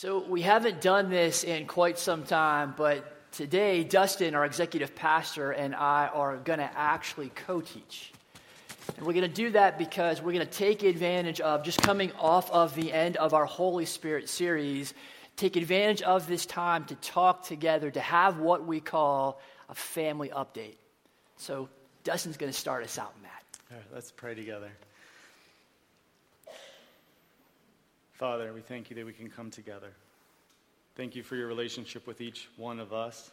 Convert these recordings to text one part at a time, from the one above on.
So, we haven't done this in quite some time, but today, Dustin, our executive pastor, and I are going to actually co teach. And we're going to do that because we're going to take advantage of just coming off of the end of our Holy Spirit series, take advantage of this time to talk together, to have what we call a family update. So, Dustin's going to start us out, Matt. All right, let's pray together. Father, we thank you that we can come together. Thank you for your relationship with each one of us.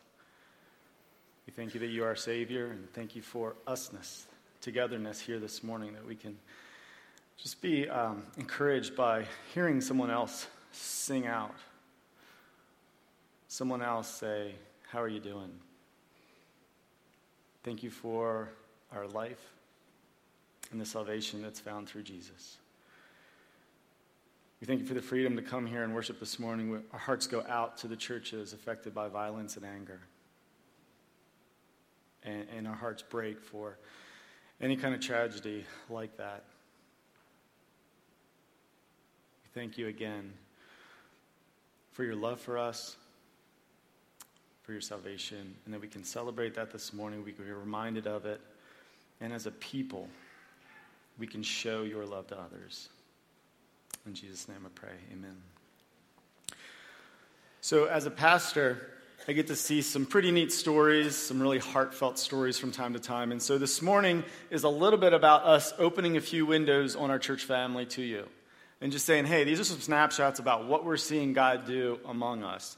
We thank you that you are Savior, and thank you for usness, togetherness here this morning, that we can just be um, encouraged by hearing someone else sing out, someone else say, How are you doing? Thank you for our life and the salvation that's found through Jesus. We thank you for the freedom to come here and worship this morning. Our hearts go out to the churches affected by violence and anger. And, and our hearts break for any kind of tragedy like that. We thank you again for your love for us, for your salvation, and that we can celebrate that this morning. We can be reminded of it. And as a people, we can show your love to others. In Jesus' name I pray. Amen. So, as a pastor, I get to see some pretty neat stories, some really heartfelt stories from time to time. And so this morning is a little bit about us opening a few windows on our church family to you and just saying, hey, these are some snapshots about what we're seeing God do among us.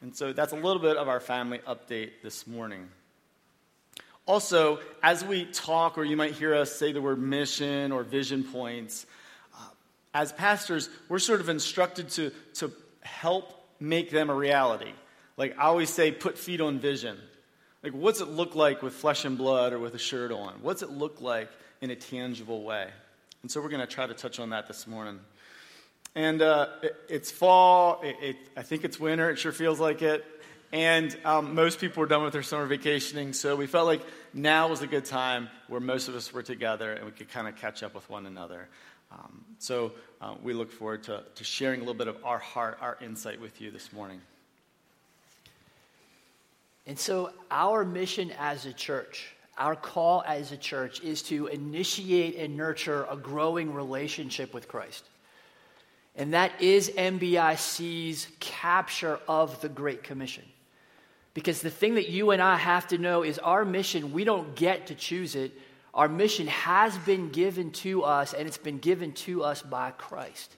And so that's a little bit of our family update this morning. Also, as we talk, or you might hear us say the word mission or vision points, as pastors, we're sort of instructed to, to help make them a reality. Like I always say, put feet on vision. Like, what's it look like with flesh and blood or with a shirt on? What's it look like in a tangible way? And so we're going to try to touch on that this morning. And uh, it, it's fall. It, it, I think it's winter. It sure feels like it. And um, most people were done with their summer vacationing, so we felt like now was a good time where most of us were together and we could kind of catch up with one another. Um, so uh, we look forward to, to sharing a little bit of our heart, our insight with you this morning. And so, our mission as a church, our call as a church, is to initiate and nurture a growing relationship with Christ. And that is MBIC's capture of the Great Commission. Because the thing that you and I have to know is our mission, we don't get to choose it. Our mission has been given to us, and it's been given to us by Christ.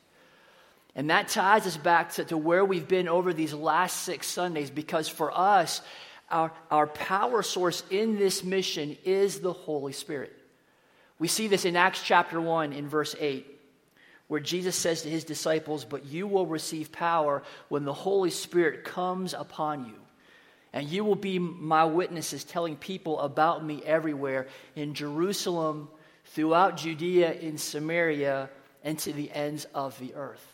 And that ties us back to, to where we've been over these last six Sundays, because for us, our, our power source in this mission is the Holy Spirit. We see this in Acts chapter 1 in verse 8, where Jesus says to his disciples, But you will receive power when the Holy Spirit comes upon you. And you will be my witnesses, telling people about me everywhere in Jerusalem, throughout Judea, in Samaria, and to the ends of the earth.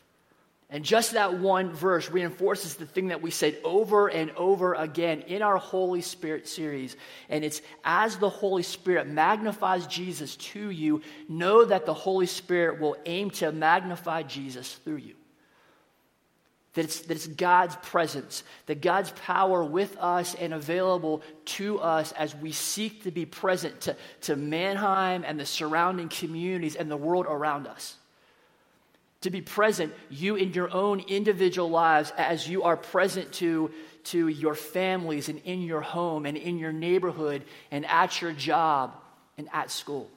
And just that one verse reinforces the thing that we said over and over again in our Holy Spirit series. And it's as the Holy Spirit magnifies Jesus to you, know that the Holy Spirit will aim to magnify Jesus through you. That it's, that it's God's presence, that God's power with us and available to us as we seek to be present to, to Manheim and the surrounding communities and the world around us. To be present, you in your own individual lives, as you are present to, to your families and in your home and in your neighborhood and at your job and at school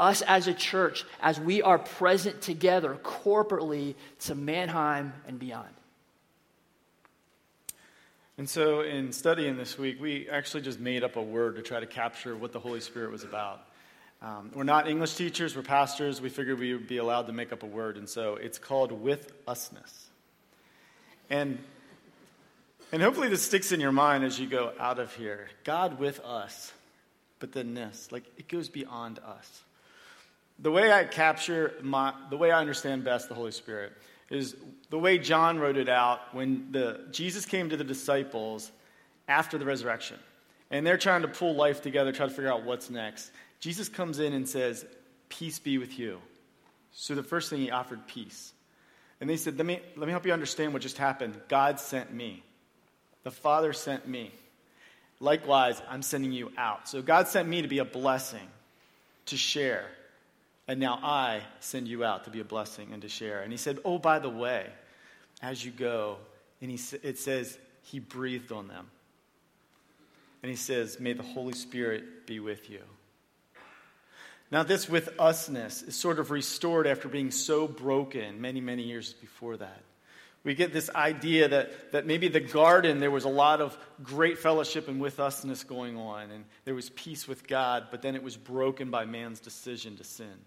us as a church, as we are present together corporately to Manheim and beyond. And so, in studying this week, we actually just made up a word to try to capture what the Holy Spirit was about. Um, we're not English teachers, we're pastors. We figured we would be allowed to make up a word, and so it's called with usness. And, and hopefully, this sticks in your mind as you go out of here God with us, but then this, like it goes beyond us the way I capture my, the way I understand best the Holy Spirit is the way John wrote it out when the, Jesus came to the disciples after the resurrection. And they're trying to pull life together, try to figure out what's next. Jesus comes in and says, Peace be with you. So the first thing he offered peace. And they said, let me, let me help you understand what just happened. God sent me. The Father sent me. Likewise, I'm sending you out. So God sent me to be a blessing, to share. And now I send you out to be a blessing and to share. And he said, Oh, by the way, as you go, and he, it says, He breathed on them. And he says, May the Holy Spirit be with you. Now, this with usness is sort of restored after being so broken many, many years before that. We get this idea that, that maybe the garden, there was a lot of great fellowship and with usness going on, and there was peace with God, but then it was broken by man's decision to sin.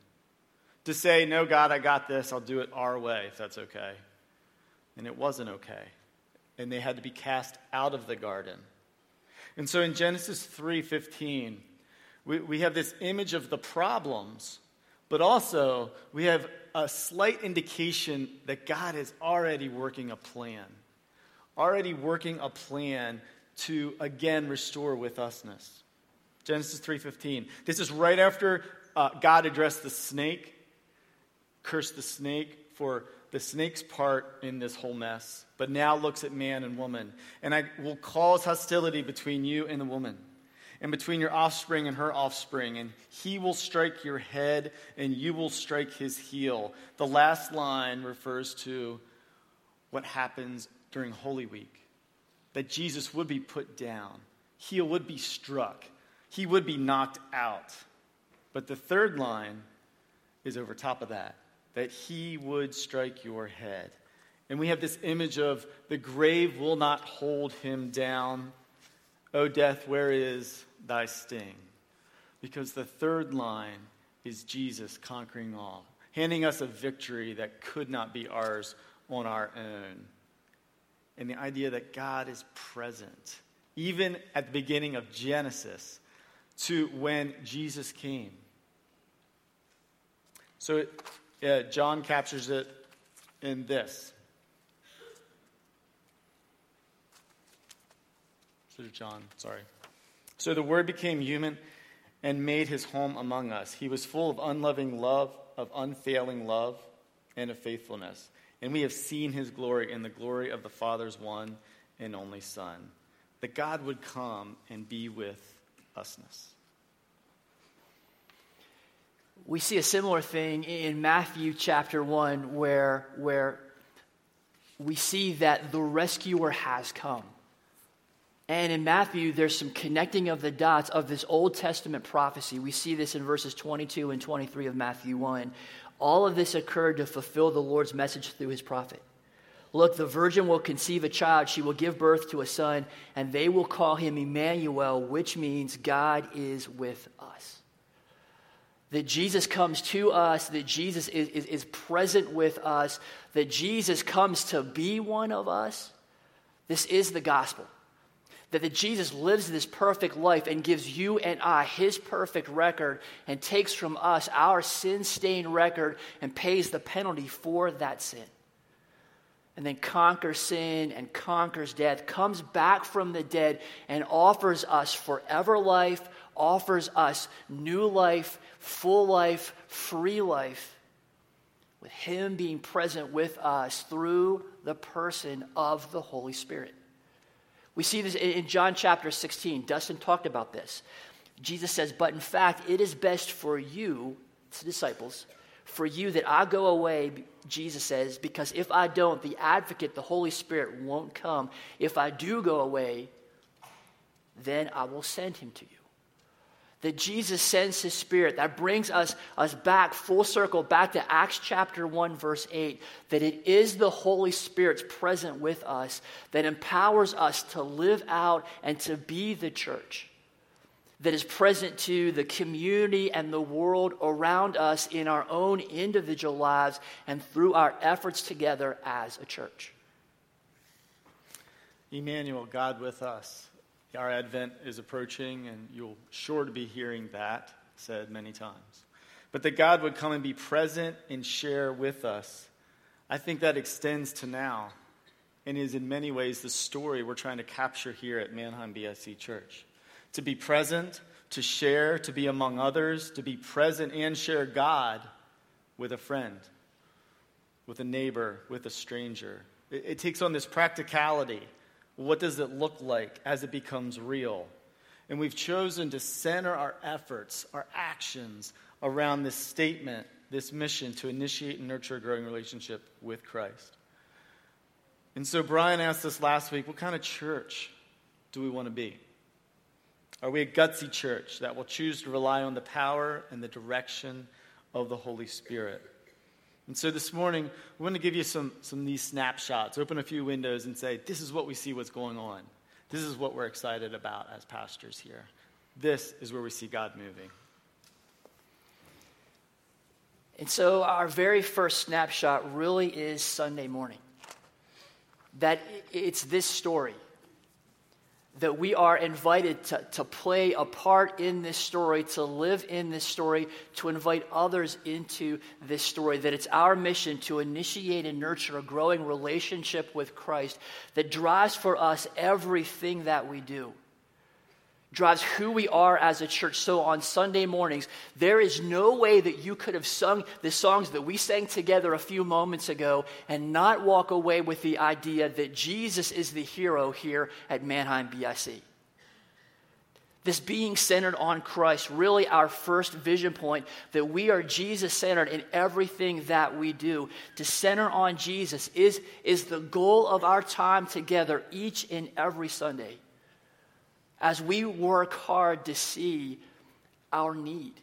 To say, No, God, I got this, I'll do it our way, if that's okay. And it wasn't okay. And they had to be cast out of the garden. And so in Genesis 3:15, we, we have this image of the problems, but also we have a slight indication that God is already working a plan, already working a plan to again restore with usness. Genesis 3:15. This is right after uh, God addressed the snake, cursed the snake for the snake's part in this whole mess, but now looks at man and woman. And I will cause hostility between you and the woman and between your offspring and her offspring, and he will strike your head, and you will strike his heel. The last line refers to what happens during Holy Week that Jesus would be put down, he would be struck, he would be knocked out. But the third line is over top of that that he would strike your head. And we have this image of the grave will not hold him down. O death, where is thy sting. Because the third line is Jesus conquering all, handing us a victory that could not be ours on our own. And the idea that God is present, even at the beginning of Genesis, to when Jesus came. So uh, John captures it in this. So John, sorry. So the Word became human and made his home among us. He was full of unloving love, of unfailing love, and of faithfulness. And we have seen his glory in the glory of the Father's one and only Son. That God would come and be with usness. We see a similar thing in Matthew chapter 1 where, where we see that the rescuer has come. And in Matthew, there's some connecting of the dots of this Old Testament prophecy. We see this in verses 22 and 23 of Matthew 1. All of this occurred to fulfill the Lord's message through his prophet. Look, the virgin will conceive a child, she will give birth to a son, and they will call him Emmanuel, which means God is with us. That Jesus comes to us, that Jesus is, is, is present with us, that Jesus comes to be one of us. This is the gospel that, that Jesus lives this perfect life and gives you and I his perfect record and takes from us our sin stained record and pays the penalty for that sin. And then conquers sin and conquers death, comes back from the dead and offers us forever life, offers us new life, full life, free life, with Him being present with us through the person of the Holy Spirit. We see this in John chapter 16. Dustin talked about this. Jesus says, But in fact, it is best for you, the disciples, for you that I go away, Jesus says, because if I don't, the advocate, the Holy Spirit, won't come. If I do go away, then I will send him to you that Jesus sends his spirit. That brings us, us back, full circle, back to Acts chapter 1, verse 8, that it is the Holy Spirit's present with us that empowers us to live out and to be the church that is present to the community and the world around us in our own individual lives and through our efforts together as a church. Emmanuel, God with us. Our Advent is approaching, and you'll sure to be hearing that said many times. But that God would come and be present and share with us, I think that extends to now and is in many ways the story we're trying to capture here at Manheim BIC Church. To be present, to share, to be among others, to be present and share God with a friend. with a neighbor, with a stranger. It, it takes on this practicality. What does it look like as it becomes real? And we've chosen to center our efforts, our actions around this statement, this mission to initiate and nurture a growing relationship with Christ. And so Brian asked us last week what kind of church do we want to be? Are we a gutsy church that will choose to rely on the power and the direction of the Holy Spirit? And so this morning, we want to give you some, some these snapshots, open a few windows and say, this is what we see what's going on. This is what we're excited about as pastors here. This is where we see God moving. And so, our very first snapshot really is Sunday morning. That it's this story that we are invited to, to play a part in this story, to live in this story, to invite others into this story. That it's our mission to initiate and nurture a growing relationship with Christ that drives for us everything that we do drives who we are as a church. So on Sunday mornings, there is no way that you could have sung the songs that we sang together a few moments ago and not walk away with the idea that Jesus is the hero here at Manheim BIC. This being centered on Christ, really our first vision point that we are Jesus centered in everything that we do. To center on Jesus is, is the goal of our time together each and every Sunday as we work hard to see our need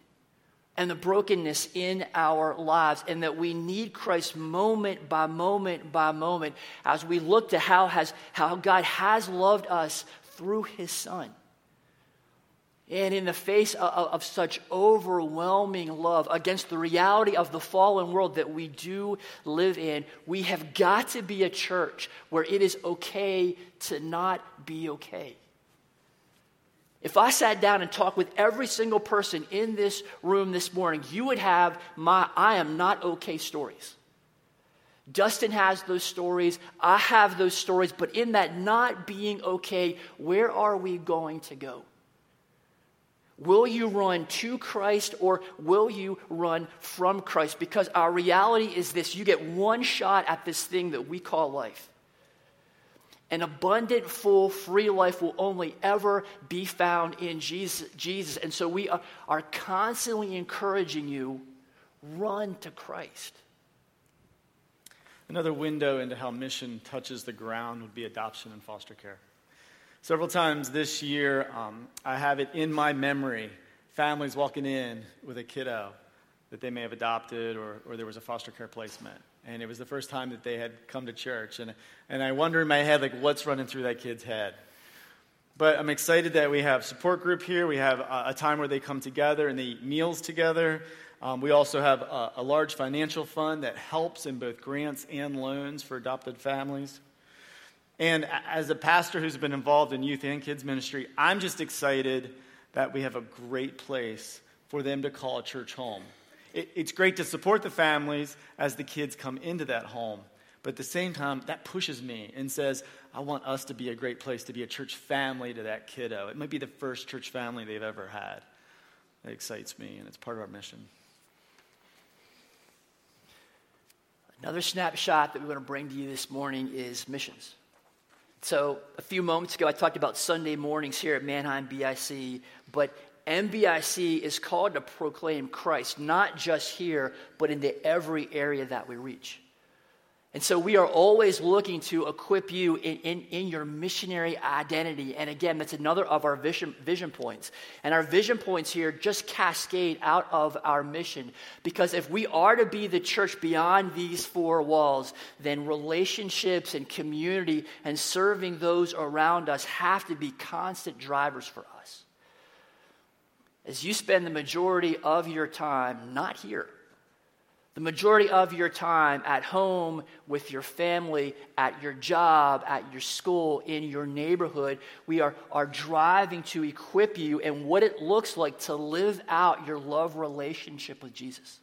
and the brokenness in our lives, and that we need Christ moment by moment by moment as we look to how, has, how God has loved us through his Son. And in the face of, of, such overwhelming love against the reality of the fallen world that we do live in, we have got to be a church where it is okay to not be okay. If I sat down and talked with every single person in this room this morning, you would have my I am not okay stories. Dustin has those stories. I have those stories. But in that not being okay, where are we going to go? Will you run to Christ or will you run from Christ? Because our reality is this you get one shot at this thing that we call life. An abundant, full, free life will only ever be found in Jesus. And so we are, are constantly encouraging you run to Christ. Another window into how mission touches the ground would be adoption and foster care. Several times this year, um, I have it in my memory families walking in with a kiddo that they may have adopted or, or there was a foster care placement and it was the first time that they had come to church. And, and I wonder in my head, like, what's running through that kid's head? But I'm excited that we have support group here. We have a, a time where they come together and they eat meals together. Um, we also have a, a large financial fund that helps in both grants and loans for adopted families. And as a pastor who's been involved in youth and kids ministry, I'm just excited that we have a great place for them to call a church home it, it's great to support the families as the kids come into that home. But at the same time, that pushes me and says, I want us to be a great place to be a church family to that kiddo. It might be the first church family they've ever had. That excites me, and it's part of our mission. Another snapshot that we want to bring to you this morning is missions. So, a few moments ago, I talked about Sunday mornings here at Manheim BIC, but MBIC is called to proclaim Christ, not just here, but into every area that we reach. And so we are always looking to equip you in, in, in, your missionary identity. And again, that's another of our vision, vision points. And our vision points here just cascade out of our mission. Because if we are to be the church beyond these four walls, then relationships and community and serving those around us have to be constant drivers for us as you spend the majority of your time not here, the majority of your time at home with your family, at your job, at your school, in your neighborhood, we are, are driving to equip you and what it looks like to live out your love relationship with Jesus.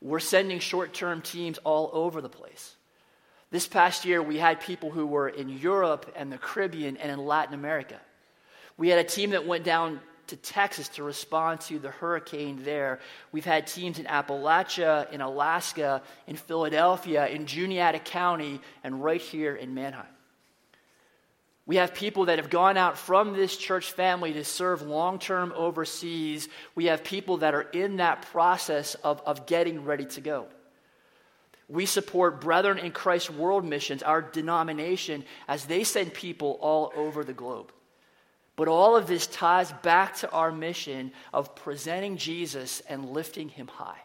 We're sending short term teams all over the place. This past year, we had people who were in Europe and the Caribbean and in Latin America. We had a team that went down to Texas to respond to the hurricane there. We've had teams in Appalachia, in Alaska, in Philadelphia, in Juniata County, and right here in Manheim. We have people that have gone out from this church family to serve long term overseas. We have people that are in that process of, of getting ready to go. We support Brethren in Christ World Missions, our denomination, as they send people all over the globe. But all of this ties back to our mission of presenting Jesus and lifting him high.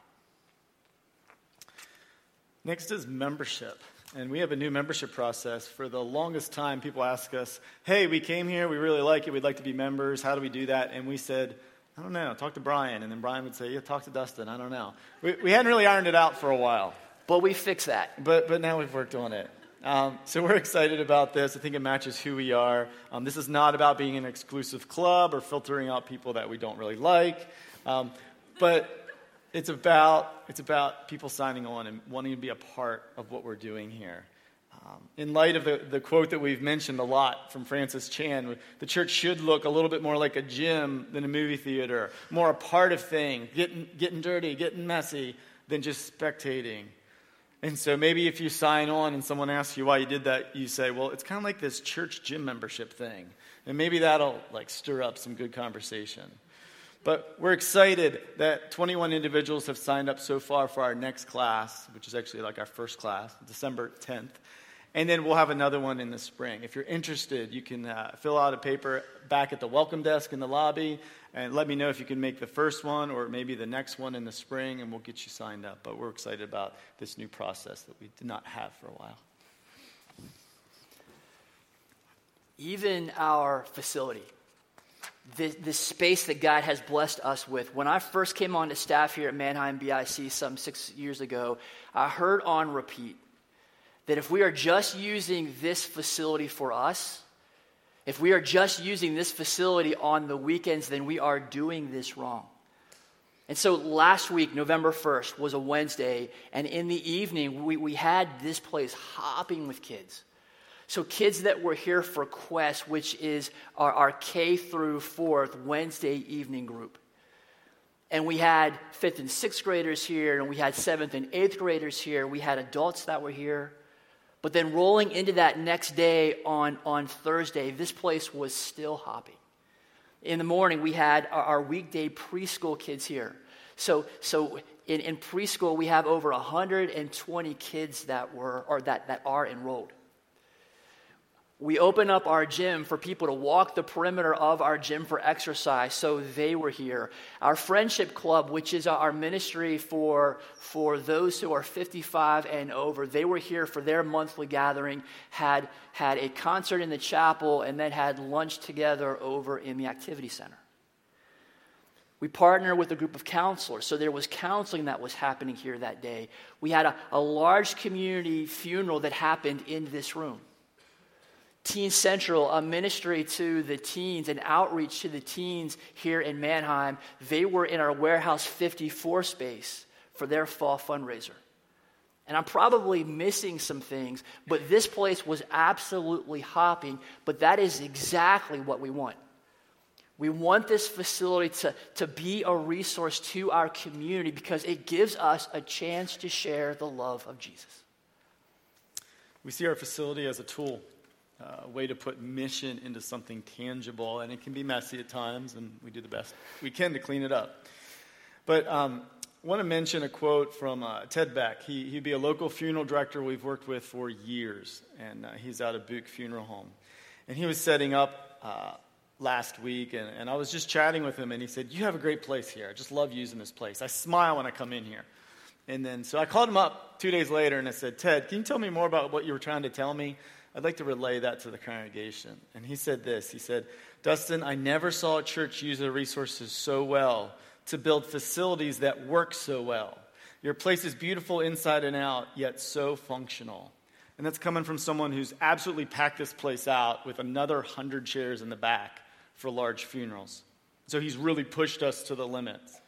Next is membership. And we have a new membership process. For the longest time, people ask us, hey, we came here, we really like it, we'd like to be members. How do we do that? And we said, I don't know, talk to Brian. And then Brian would say, yeah, talk to Dustin. I don't know. We, we hadn't really ironed it out for a while. But we fixed that. But, but now we've worked on it. Um, so we're excited about this. I think it matches who we are. Um, this is not about being an exclusive club or filtering out people that we don't really like. Um, but it's about, it's about people signing on and wanting to be a part of what we're doing here. Um, in light of the, the quote that we've mentioned a lot from Francis Chan, the church should look a little bit more like a gym than a movie theater, more a part of things, getting, getting dirty, getting messy, than just spectating. And so maybe if you sign on and someone asks you why you did that, you say, well, it's kind of like this church gym membership thing. And maybe that'll like stir up some good conversation. But we're excited that 21 individuals have signed up so far for our next class, which is actually like our first class, December 10th. And then we'll have another one in the spring. If you're interested, you can uh, fill out a paper back at the welcome desk in the lobby and let me know if you can make the first one or maybe the next one in the spring, and we'll get you signed up. But we're excited about this new process that we did not have for a while. Even our facility, this, this space that God has blessed us with. When I first came on to staff here at Manheim BIC some six years ago, I heard on repeat that if we are just using this facility for us, if we are just using this facility on the weekends, then we are doing this wrong. And so last week, November 1st, was a Wednesday, and in the evening, we, we had this place hopping with kids. So, kids that were here for Quest, which is our, our K through fourth Wednesday evening group. And we had fifth and sixth graders here, and we had seventh and eighth graders here. We had adults that were here. But then rolling into that next day on, on Thursday, this place was still hopping. In the morning, we had our, our weekday preschool kids here. So, so in, in preschool, we have over 120 kids that were or that, that are enrolled we open up our gym for people to walk the perimeter of our gym for exercise so they were here our friendship club which is our ministry for for those who are 55 and over they were here for their monthly gathering had had a concert in the chapel and then had lunch together over in the activity center we partner with a group of counselors. So there was counseling that was happening here that day. We had a, a large community funeral that happened in this room. Teen Central, a ministry to the teens, an outreach to the teens here in Manheim. They were in our Warehouse 54 space for their fall fundraiser. And I'm probably missing some things, but this place was absolutely hopping. But that is exactly what we want. We want this facility to, to be a resource to our community because it gives us a chance to share the love of Jesus. We see our facility as a tool a way to put mission into something tangible, and it can be messy at times, and we do the best we can to clean it up. But um, I want to mention a quote from uh, Ted Beck. He, he'd be a local funeral director we've worked with for years, and uh, he's out of Buke Funeral Home. And he was setting up uh, last week, and, and I was just chatting with him, and he said, You have a great place here. I just love using this place. I smile when I come in here. And then, so I called him up two days later, and I said, Ted, can you tell me more about what you were trying to tell me? I'd like to relay that to the congregation. And he said this He said, Dustin, I never saw a church use their resources so well to build facilities that work so well. Your place is beautiful inside and out, yet so functional. And that's coming from someone who's absolutely packed this place out with another 100 chairs in the back for large funerals. So he's really pushed us to the limits.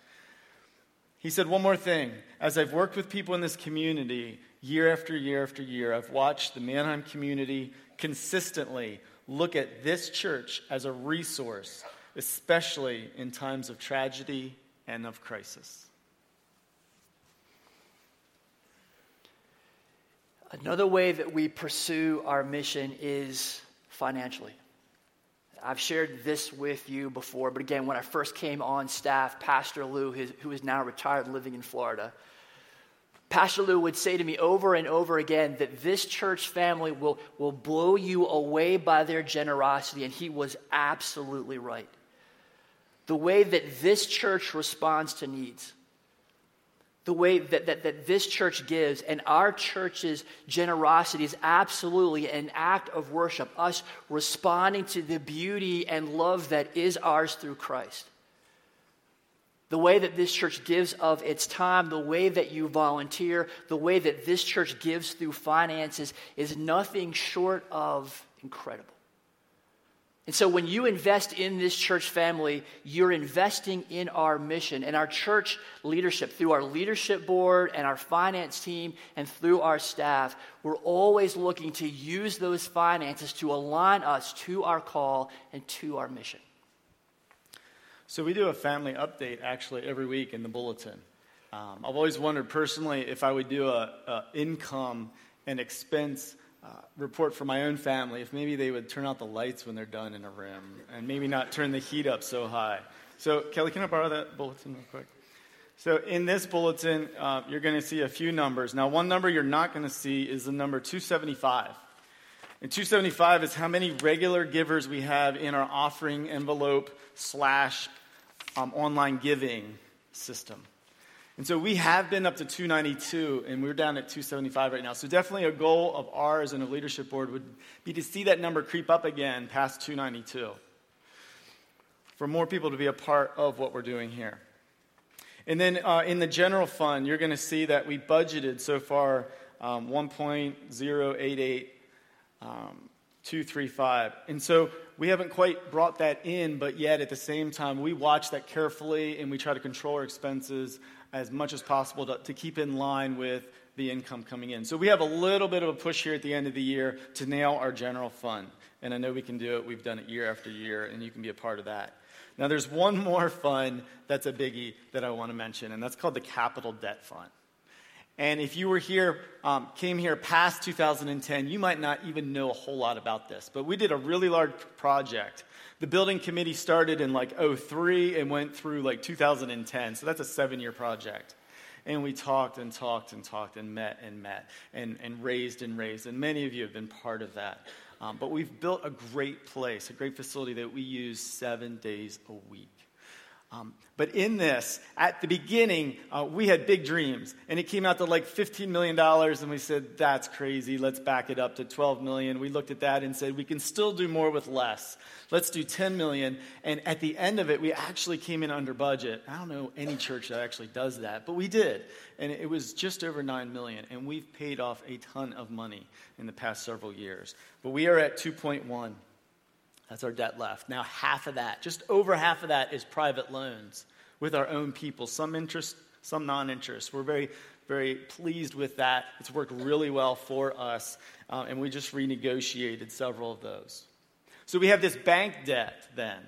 He said, One more thing. As I've worked with people in this community, year after year after year, I've watched the Manheim community consistently look at this church as a resource especially in times of tragedy and of crisis. Another way that we pursue our mission is financially. I've shared this with you before, but again, when I first came on staff, Pastor Lou, who is now retired living in Florida, Pastor Lou would say to me over and over again that this church family will, will blow you away by their generosity, and he was absolutely right. The way that this church responds to needs, the way that, that, that this church gives and our church's generosity is absolutely an act of worship, us responding to the beauty and love that is ours through Christ. The way that this church gives of its time, the way that you volunteer, the way that this church gives through finances is nothing short of incredible. And so when you invest in this church family, you're investing in our mission and our church leadership through our leadership board and our finance team and through our staff. We're always looking to use those finances to align us to our call and to our mission. So we do a family update actually every week in the bulletin. Um, I've always wondered personally if I would do a, a income and expense uh, report for my own family, if maybe they would turn out the lights when they're done in a room and maybe not turn the heat up so high. So, Kelly, can I borrow that bulletin real quick? So, in this bulletin, uh, you're going to see a few numbers. Now, one number you're not going to see is the number 275. And 275 is how many regular givers we have in our offering envelope slash um, online giving system. And so we have been up to 292, and we're down at 275 right now. So definitely a goal of ours and a leadership board would be to see that number creep up again past 292 for more people to be a part of what we're doing here. And then uh, in the general fund, you're going to see that we budgeted so far um, 1.088 um, 235. And so we haven't quite brought that in, but yet at the same time, we watch that carefully and we try to control our expenses as much as possible to, to keep in line with the income coming in. So we have a little bit of a push here at the end of the year to nail our general fund. And I know we can do it. We've done it year after year, and you can be a part of that. Now, there's one more fund that's a biggie that I want to mention, and that's called the Capital Debt Fund. And if you were here, um, came here past 2010, you might not even know a whole lot about this. But we did a really large project. The building committee started in like 03 and went through like 2010. So that's a seven year project. And we talked and talked and talked and met and met and, and raised and raised. And many of you have been part of that. Um, but we've built a great place, a great facility that we use seven days a week. Um, but in this, at the beginning, uh, we had big dreams, and it came out to like $15 million, and we said, that's crazy. Let's back it up to $12 million. We looked at that and said, we can still do more with less. Let's do $10 million. And at the end of it, we actually came in under budget. I don't know any church that actually does that, but we did. And it was just over 9 million, and we've paid off a ton of money in the past several years. But we are at 2.1. That's our debt left. Now, half of that, just over half of that, is private loans with our own people, some interest, some non interest. We're very, very pleased with that. It's worked really well for us, uh, and we just renegotiated several of those. So we have this bank debt then.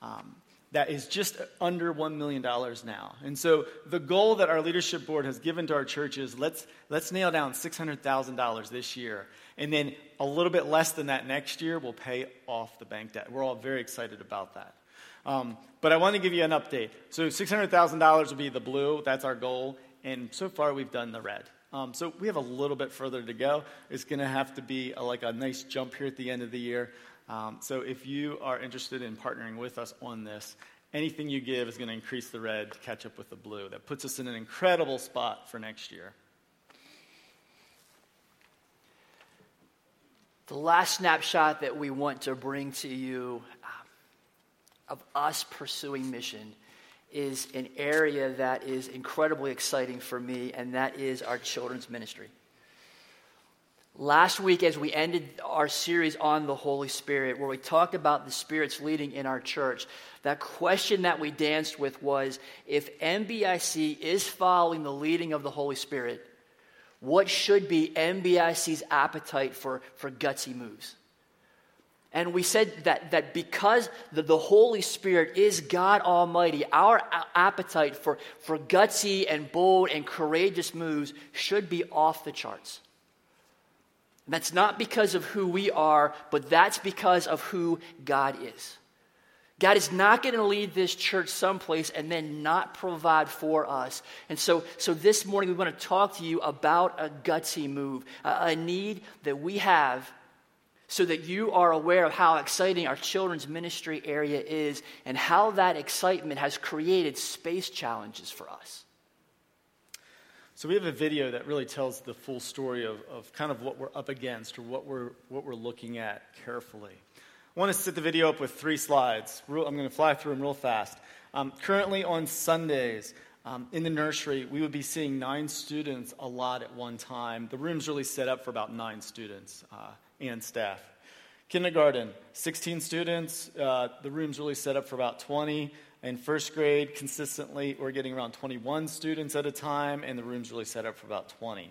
Um, that is just under $1 million now. And so the goal that our leadership board has given to our church is let's, let's nail down $600,000 this year. And then a little bit less than that next year, we'll pay off the bank debt. We're all very excited about that. Um, but I want to give you an update. So $600,000 will be the blue. That's our goal. And so far, we've done the red. Um, so we have a little bit further to go. It's going to have to be a, like a nice jump here at the end of the year. Um, so if you are interested in partnering with us on this, anything you give is going to increase the red to catch up with the blue. That puts us in an incredible spot for next year. The last snapshot that we want to bring to you um, of us pursuing mission is an area that is incredibly exciting for me, and that is our children's ministry. Last week, as we ended our series on the Holy Spirit, where we talked about the Spirit's leading in our church, that question that we danced with was if MBIC is following the leading of the Holy Spirit, what should be MBIC's appetite for, for gutsy moves? And we said that, that because the, the Holy Spirit is God Almighty, our appetite for, for gutsy and bold and courageous moves should be off the charts. That's not because of who we are, but that's because of who God is. God is not going to lead this church someplace and then not provide for us. And so, so this morning we want to talk to you about a gutsy move, a, a need that we have so that you are aware of how exciting our children's ministry area is and how that excitement has created space challenges for us. So we have a video that really tells the full story of, of kind of what we're up against or what we're, what we're looking at carefully. I want to set the video up with three slides. I'm going to fly through them real fast. Um, currently on Sundays, um, in the nursery, we would be seeing nine students a lot at one time. The room's really set up for about nine students uh, and staff. Kindergarten, 16 students. Uh, the room's really set up for about 20. In first grade, consistently, we're getting around 21 students at a time, and the room's really set up for about 20.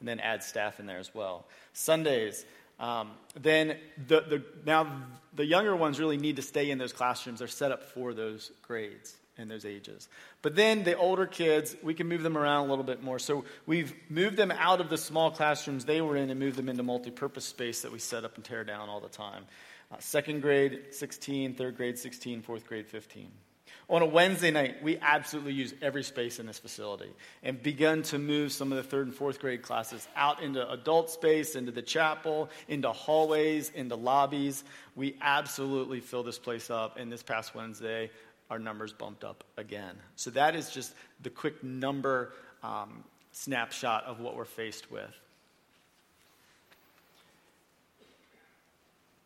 And then add staff in there as well. Sundays, um, then the, the, now the younger ones really need to stay in those classrooms. They're set up for those grades and those ages. But then the older kids, we can move them around a little bit more. So we've moved them out of the small classrooms they were in and moved them into multi-purpose space that we set up and tear down all the time. Uh, second grade, 16, third grade, 16, fourth grade, 15. On a Wednesday night, we absolutely use every space in this facility and begun to move some of the third and fourth grade classes out into adult space, into the chapel, into hallways, into lobbies. We absolutely fill this place up. And this past Wednesday, our numbers bumped up again. So that is just the quick number um, snapshot of what we're faced with.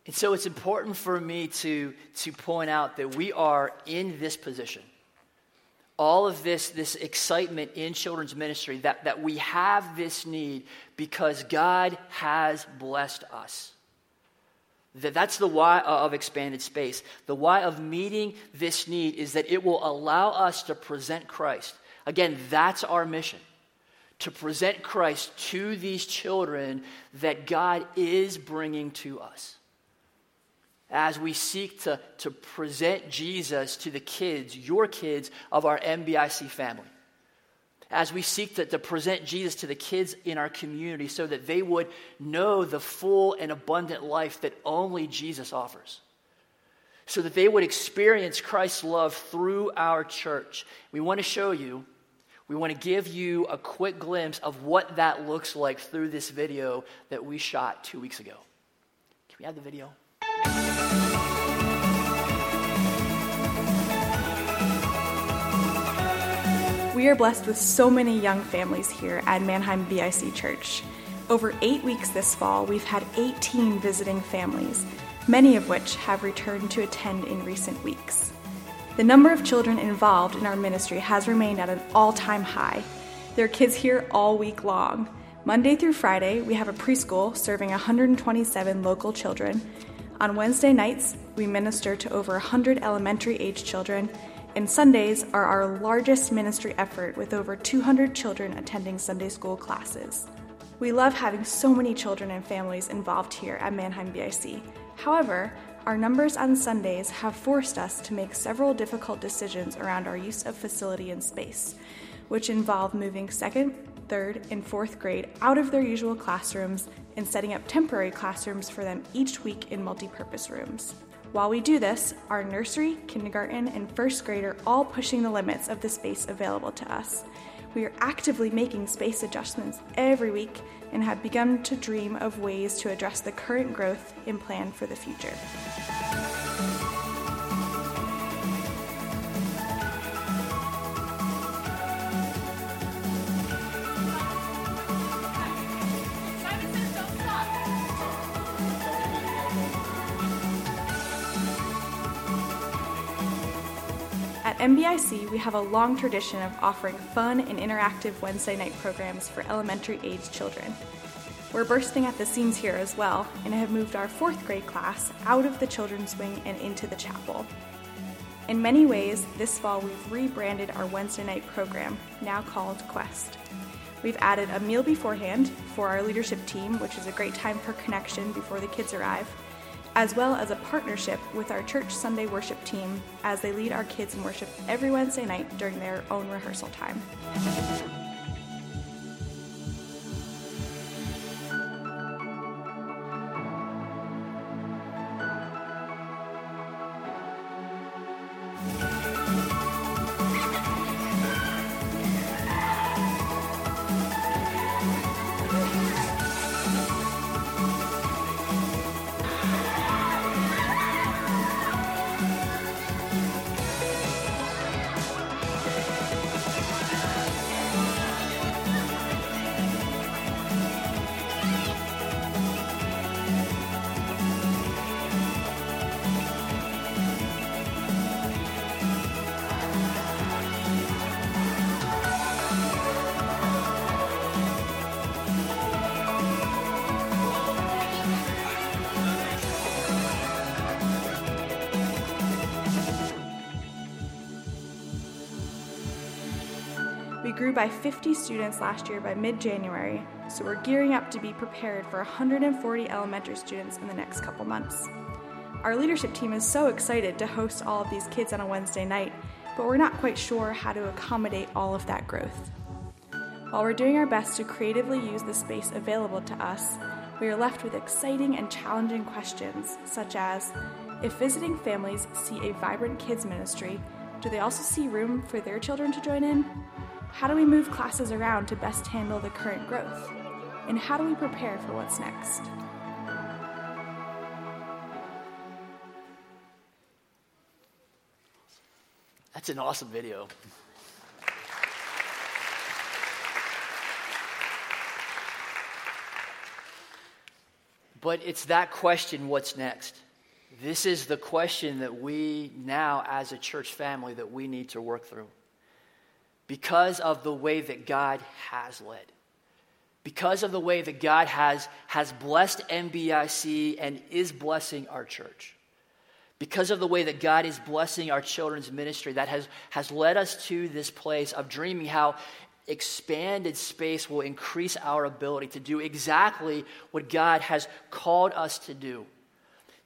And so it's important for me to, to point out that we are in this position. All of this, this excitement in children's ministry, that, that we have this need because God has blessed us. That, that's the why of expanded space. The why of meeting this need is that it will allow us to present Christ. Again, that's our mission to present Christ to these children that God is bringing to us as we seek to, to present Jesus to the kids, your kids of our MBIC family. As we seek to, to present Jesus to the kids in our community so that they would know the full and abundant life that only Jesus offers. So that they would experience Christ's love through our church. We want to show you, we want to give you a quick glimpse of what that looks like through this video that we shot two weeks ago. Can we have the video? We are blessed with so many young families here at Manheim BIC Church. Over eight weeks this fall, we've had 18 visiting families, many of which have returned to attend in recent weeks. The number of children involved in our ministry has remained at an all time high. There are kids here all week long. Monday through Friday, we have a preschool serving 127 local children. On Wednesday nights, we minister to over 100 elementary age children and Sundays are our largest ministry effort with over 200 children attending Sunday school classes. We love having so many children and families involved here at Manheim BIC. However, our numbers on Sundays have forced us to make several difficult decisions around our use of facility and space, which involve moving second, third, and fourth grade out of their usual classrooms and setting up temporary classrooms for them each week in multipurpose rooms. While we do this, our nursery, kindergarten, and first grade are all pushing the limits of the space available to us. We are actively making space adjustments every week and have begun to dream of ways to address the current growth and plan for the future. MBIC, we have a long tradition of offering fun and interactive Wednesday night programs for elementary age children. We're bursting at the seams here as well and have moved our fourth grade class out of the children's wing and into the chapel. In many ways, this fall we've rebranded our Wednesday night program, now called Quest. We've added a meal beforehand for our leadership team, which is a great time for connection before the kids arrive as well as a partnership with our church Sunday worship team as they lead our kids in worship every Wednesday night during their own rehearsal time. Grew by 50 students last year by mid January, so we're gearing up to be prepared for 140 elementary students in the next couple months. Our leadership team is so excited to host all of these kids on a Wednesday night, but we're not quite sure how to accommodate all of that growth. While we're doing our best to creatively use the space available to us, we are left with exciting and challenging questions, such as if visiting families see a vibrant kids ministry, do they also see room for their children to join in? How do we move classes around to best handle the current growth? And how do we prepare for what's next? That's an awesome video. But it's that question what's next? This is the question that we now, as a church family, that we need to work through. Because of the way that God has led. Because of the way that God has, has blessed MBIC and is blessing our church. Because of the way that God is blessing our children's ministry, that has, has led us to this place of dreaming how expanded space will increase our ability to do exactly what God has called us to do.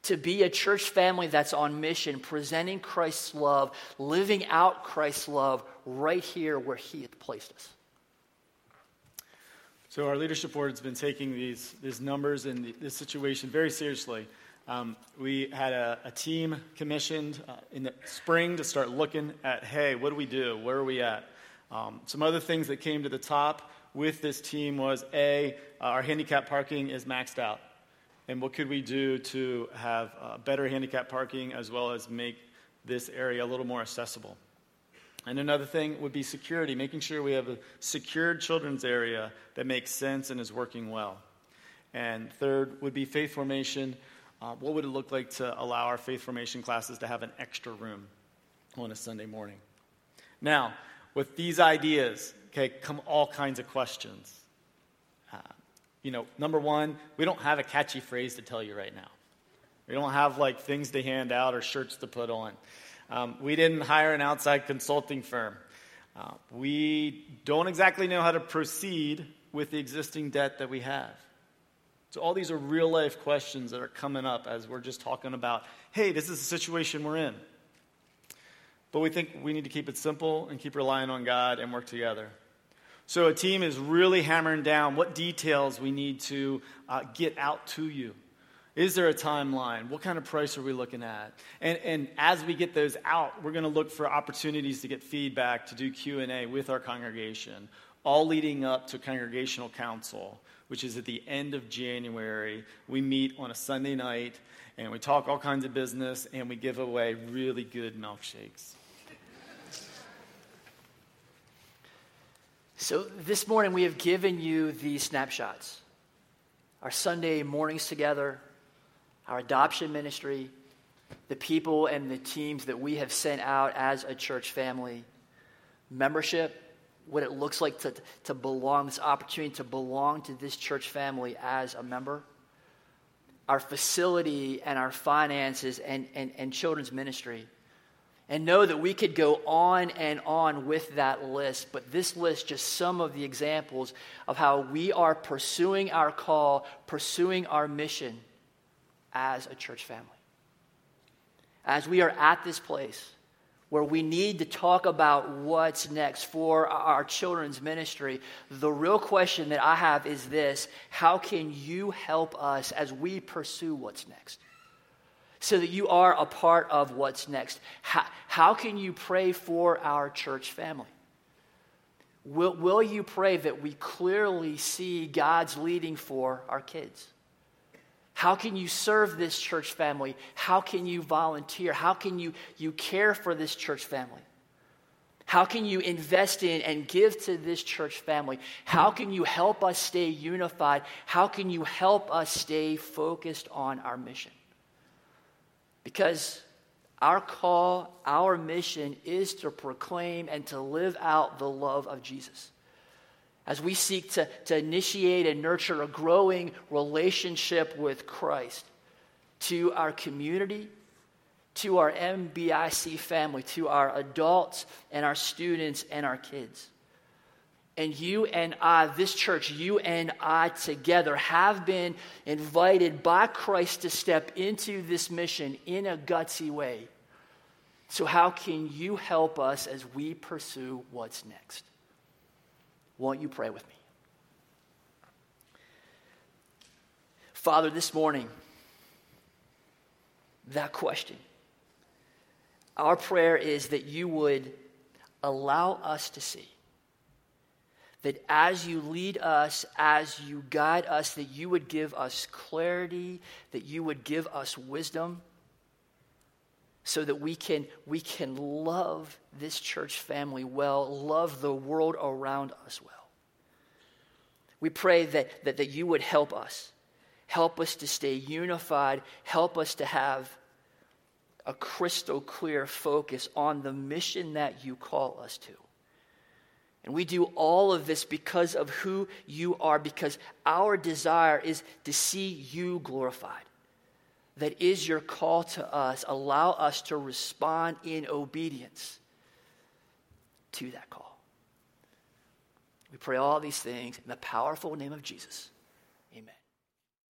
To be a church family that's on mission, presenting Christ's love, living out Christ's love right here where He has placed us. So, our leadership board has been taking these, these numbers and this situation very seriously. Um, we had a, a team commissioned uh, in the spring to start looking at hey, what do we do? Where are we at? Um, some other things that came to the top with this team was A, uh, our handicap parking is maxed out. And what could we do to have uh, better handicap parking as well as make this area a little more accessible? And another thing would be security, making sure we have a secured children's area that makes sense and is working well. And third would be faith formation. Uh, what would it look like to allow our faith formation classes to have an extra room on a Sunday morning? Now, with these ideas, okay, come all kinds of questions. Uh, you know, number one, we don't have a catchy phrase to tell you right now. We don't have like things to hand out or shirts to put on. Um, we didn't hire an outside consulting firm. Uh, we don't exactly know how to proceed with the existing debt that we have. So, all these are real life questions that are coming up as we're just talking about hey, this is the situation we're in. But we think we need to keep it simple and keep relying on God and work together. So, a team is really hammering down what details we need to uh, get out to you. Is there a timeline? What kind of price are we looking at? And, and as we get those out, we're going to look for opportunities to get feedback, to do Q&A with our congregation, all leading up to congregational council, which is at the end of January. We meet on a Sunday night, and we talk all kinds of business, and we give away really good milkshakes. So, this morning we have given you these snapshots our Sunday mornings together, our adoption ministry, the people and the teams that we have sent out as a church family, membership, what it looks like to, to belong, this opportunity to belong to this church family as a member, our facility and our finances and, and, and children's ministry. And know that we could go on and on with that list, but this list just some of the examples of how we are pursuing our call, pursuing our mission as a church family. As we are at this place where we need to talk about what's next for our children's ministry, the real question that I have is this How can you help us as we pursue what's next? So that you are a part of what's next. How, how can you pray for our church family? Will, will you pray that we clearly see God's leading for our kids? How can you serve this church family? How can you volunteer? How can you, you care for this church family? How can you invest in and give to this church family? How can you help us stay unified? How can you help us stay focused on our mission? Because our call, our mission is to proclaim and to live out the love of Jesus. As we seek to, to initiate and nurture a growing relationship with Christ to our community, to our MBIC family, to our adults and our students and our kids. And you and I, this church, you and I together have been invited by Christ to step into this mission in a gutsy way. So, how can you help us as we pursue what's next? Won't you pray with me? Father, this morning, that question, our prayer is that you would allow us to see that as you lead us, as you guide us, that you would give us clarity, that you would give us wisdom, so that we can, we can love this church family well, love the world around us well. We pray that, that, that you would help us, help us to stay unified, help us to have a crystal clear focus on the mission that you call us to. And we do all of this because of who you are, because our desire is to see you glorified. That is your call to us. Allow us to respond in obedience to that call. We pray all these things in the powerful name of Jesus.